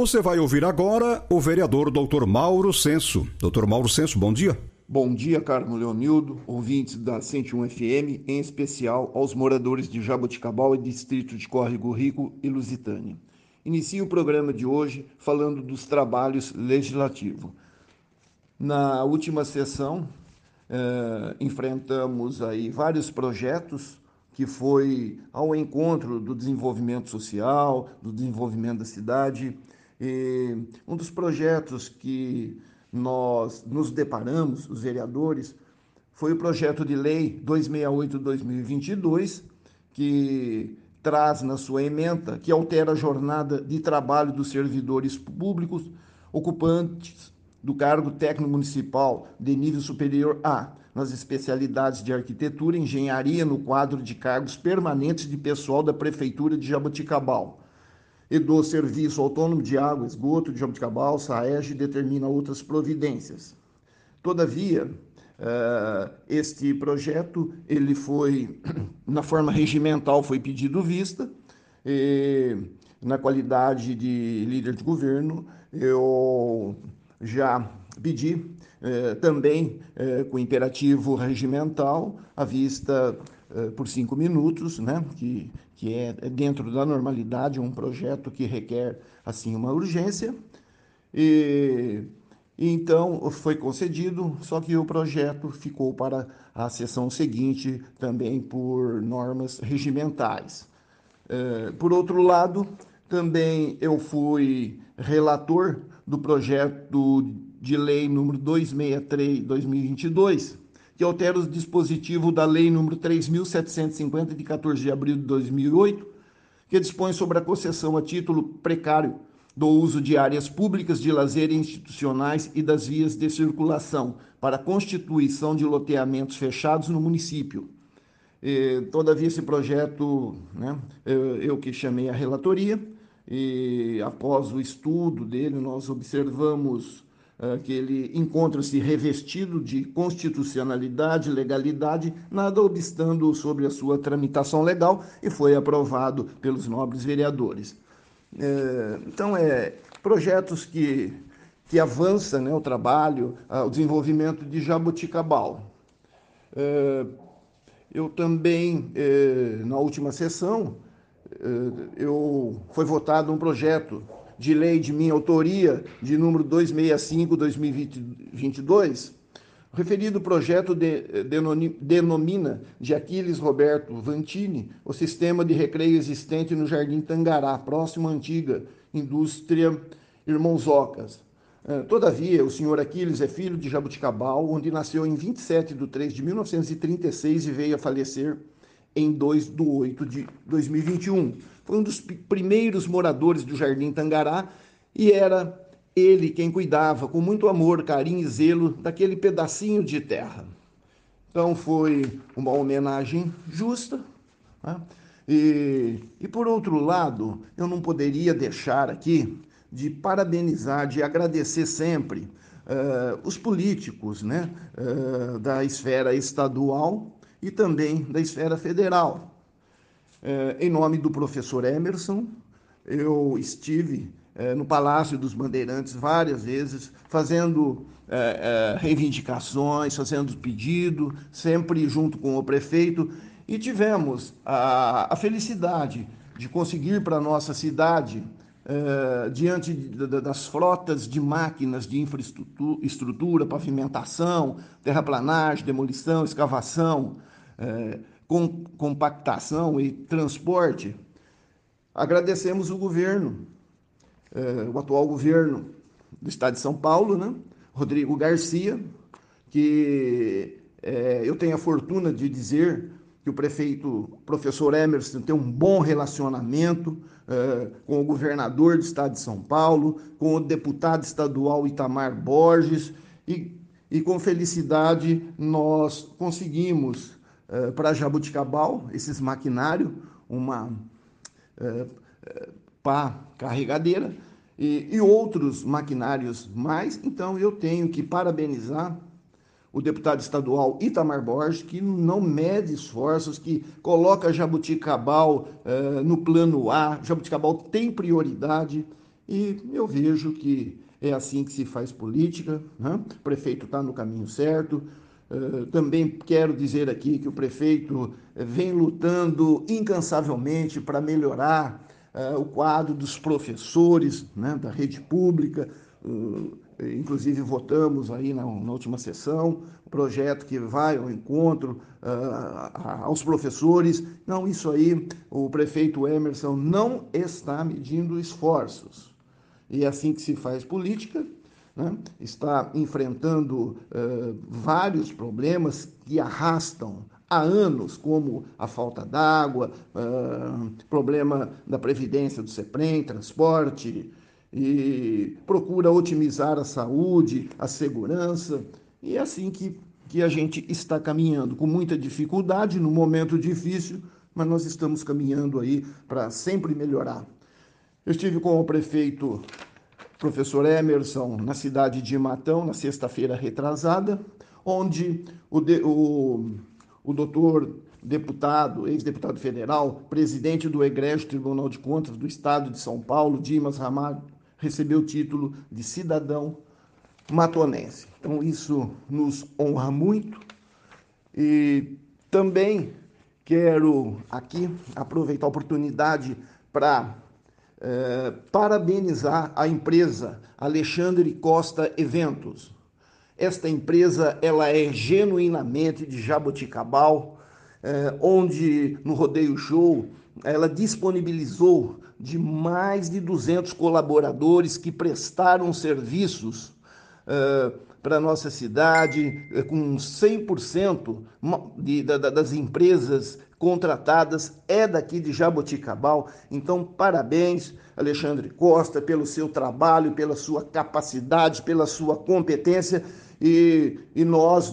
Você vai ouvir agora o vereador Dr. Mauro Senso. Dr. Mauro Senso, bom dia. Bom dia, Carmo Leonildo, ouvintes da 101 FM, em especial aos moradores de Jaboticabal e distrito de Córrego Rico e Lusitânia. Inicio o programa de hoje falando dos trabalhos legislativos. Na última sessão, eh, enfrentamos aí vários projetos que foi ao encontro do desenvolvimento social, do desenvolvimento da cidade. E um dos projetos que nós nos deparamos, os vereadores, foi o projeto de lei 268-2022, que traz na sua emenda que altera a jornada de trabalho dos servidores públicos ocupantes do cargo técnico municipal de nível superior A, nas especialidades de arquitetura e engenharia no quadro de cargos permanentes de pessoal da Prefeitura de Jaboticabal e do Serviço Autônomo de Água e Esgoto de Jaboticabal, SAEG, determina outras providências. Todavia, uh, este projeto, ele foi, na forma regimental, foi pedido vista, e na qualidade de líder de governo, eu já pedi eh, também eh, com imperativo regimental, à vista eh, por cinco minutos, né, que, que é dentro da normalidade um projeto que requer assim uma urgência. E, então foi concedido, só que o projeto ficou para a sessão seguinte também por normas regimentais. Eh, por outro lado, também eu fui relator do projeto de lei número 263/2022, que altera o dispositivo da Lei nº 3.750, de 14 de abril de 2008, que dispõe sobre a concessão a título precário do uso de áreas públicas de lazer institucionais e das vias de circulação para constituição de loteamentos fechados no município. E, todavia, esse projeto, né, eu, que chamei a relatoria, e após o estudo dele, nós observamos que ele encontra-se revestido de constitucionalidade, legalidade, nada obstando sobre a sua tramitação legal e foi aprovado pelos nobres vereadores. É, então, é projetos que, que avançam né, o trabalho, o desenvolvimento de Jaboticabal. É, eu também, na última sessão, eu foi votado um projeto de lei de minha autoria, de número 265-2022, o referido projeto de, denomina de Aquiles Roberto Vantini o sistema de recreio existente no Jardim Tangará, próximo à antiga indústria Irmãozocas. É, todavia, o senhor Aquiles é filho de Jabuticabal, onde nasceu em 27 de 3 de 1936 e veio a falecer em 2 de 8 de 2021 foi um dos primeiros moradores do Jardim Tangará e era ele quem cuidava com muito amor, carinho e zelo daquele pedacinho de terra. Então foi uma homenagem justa. Né? E, e por outro lado, eu não poderia deixar aqui de parabenizar, de agradecer sempre uh, os políticos né, uh, da esfera estadual e também da esfera federal em nome do professor Emerson, eu estive é, no Palácio dos Bandeirantes várias vezes, fazendo é, reivindicações, fazendo pedido, sempre junto com o prefeito, e tivemos a, a felicidade de conseguir para a nossa cidade, diante das frotas de máquinas de infraestrutura, pavimentação, terraplanagem, demolição, escavação, com compactação e transporte, agradecemos o governo, eh, o atual governo do estado de São Paulo, né? Rodrigo Garcia, que eh, eu tenho a fortuna de dizer que o prefeito, professor Emerson, tem um bom relacionamento uh, com o governador do estado de São Paulo, com o deputado estadual Itamar Borges, e, e com felicidade nós conseguimos uh, para Jabuticabal, esses maquinários, uma uh, pá carregadeira e, e outros maquinários mais. Então eu tenho que parabenizar o deputado estadual Itamar Borges, que não mede esforços, que coloca Jabuticabal no plano A. Jabuticabal tem prioridade e eu vejo que é assim que se faz política. Né? O prefeito está no caminho certo. Uh, também quero dizer aqui que o prefeito vem lutando incansavelmente para melhorar uh, o quadro dos professores né, da rede pública. Uh, inclusive votamos aí na, na, última sessão, um projeto que vai ao encontro aos professores. Não, isso aí o prefeito Emerson não está medindo esforços. E é assim que se faz política, né? está enfrentando uh, vários problemas que arrastam há anos, como a falta d'água, uh, problema da previdência do CEPREM, transporte, e procura otimizar a saúde, a segurança, e é assim que, que a gente está caminhando, com muita dificuldade, num momento difícil, mas nós estamos caminhando aí para sempre melhorar. Eu estive com o prefeito professor Emerson na cidade de Matão, na sexta-feira retrasada, onde o, de, o, o doutor deputado, ex-deputado federal, presidente do Egrégio Tribunal de Contas do Estado de São Paulo, Dimas Ramalho, recebeu o título de cidadão matonense. Então, isso nos honra muito e também quero aqui aproveitar a oportunidade para eh, parabenizar a empresa Alexandre Costa Eventos. Esta empresa ela é genuinamente de Jaboticabal, eh, onde no Rodeio Show ela disponibilizou de mais de 200 colaboradores que prestaram serviços uh, para a nossa cidade, uh, com 100% de, de, das empresas contratadas é daqui de Jaboticabal. Então, parabéns, Alexandre Costa, pelo seu trabalho, pela sua capacidade, pela sua competência. E, e nós,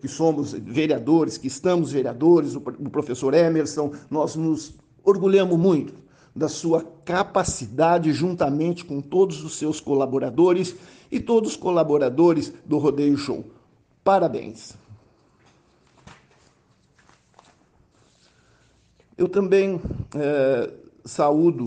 que somos vereadores, que estamos vereadores, o professor Emerson, nós nos orgulhamos muito da sua capacidade, juntamente com todos os seus colaboradores e todos os colaboradores do Rodeio Show. Parabéns! Eu também é, saúdo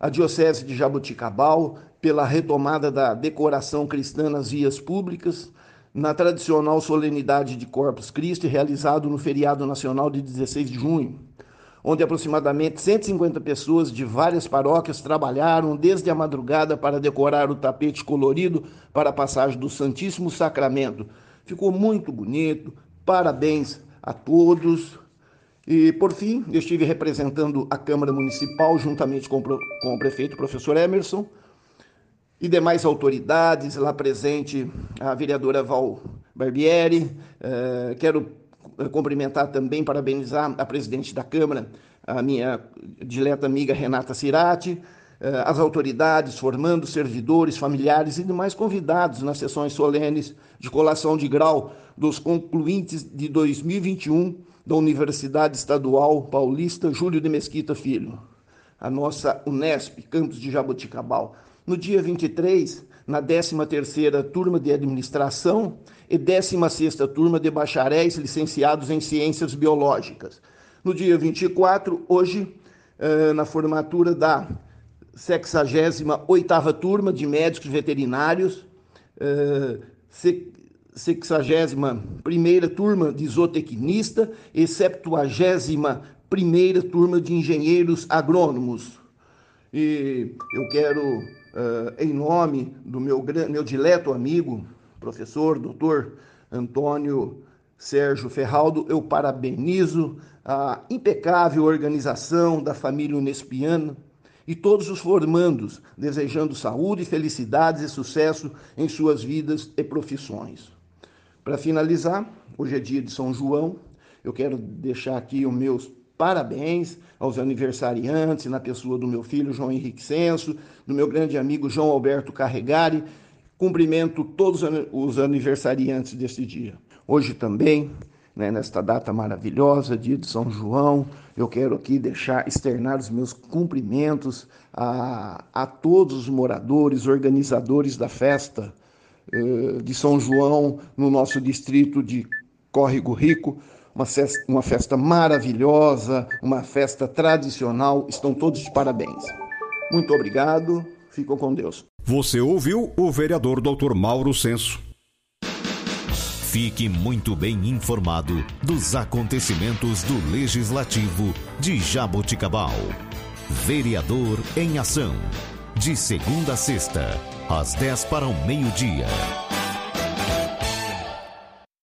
a Diocese de Jaboticabal pela retomada da decoração cristã nas vias públicas, na tradicional solenidade de Corpus Christi, realizado no feriado nacional de 16 de junho onde aproximadamente 150 pessoas de várias paróquias trabalharam desde a madrugada para decorar o tapete colorido para a passagem do Santíssimo Sacramento. Ficou muito bonito, parabéns a todos. E, por fim, eu estive representando a Câmara Municipal, juntamente com o prefeito, professor Emerson, e demais autoridades, lá presente a vereadora Val Barbieri. Eh, quero cumprimentar também, parabenizar a presidente da Câmara, a minha dileta amiga Renata Cirati, eh, as autoridades, formando servidores, familiares e demais convidados nas sessões solenes de colação de grau dos concluintes de 2021 da Universidade Estadual Paulista Júlio de Mesquita Filho, a nossa Unesp, campus de Jaboticabal. No dia 23, na 13ª turma de administração e 16ª turma de bacharéis licenciados em ciências biológicas. No dia 24, hoje, eh, na formatura da 68ª turma de médicos veterinários, 61ª eh, turma de zootecnista e 71ª turma de engenheiros agrônomos. E eu quero uh, em nome do meu, meu dileto amigo, professor, doutor Antônio Sérgio Ferraldo, eu parabenizo a impecável organização da família Unespiana e todos os formandos, desejando saúde, felicidades e sucesso em suas vidas e profissões. Para finalizar, hoje é dia de São João, Eu quero deixar aqui os meus parabéns aos aniversariantes, na pessoa do meu filho João Henrique Senso, do meu grande amigo João Alberto Carregari. Cumprimento todos os aniversariantes desse dia. Hoje também, né, nesta data maravilhosa, dia de São João, eu quero aqui deixar externar os meus cumprimentos a, a todos os moradores, organizadores da festa eh, de São João no nosso distrito de Córrego Rico, uma festa, uma festa maravilhosa, uma festa tradicional. Estão todos de parabéns. Muito obrigado. Ficam com Deus. Você ouviu o vereador Dr. Mauro Senso. Fique muito bem informado dos acontecimentos do Legislativo de Jaboticabal. Vereador em Ação. De segunda a sexta, às 10 para o meio-dia.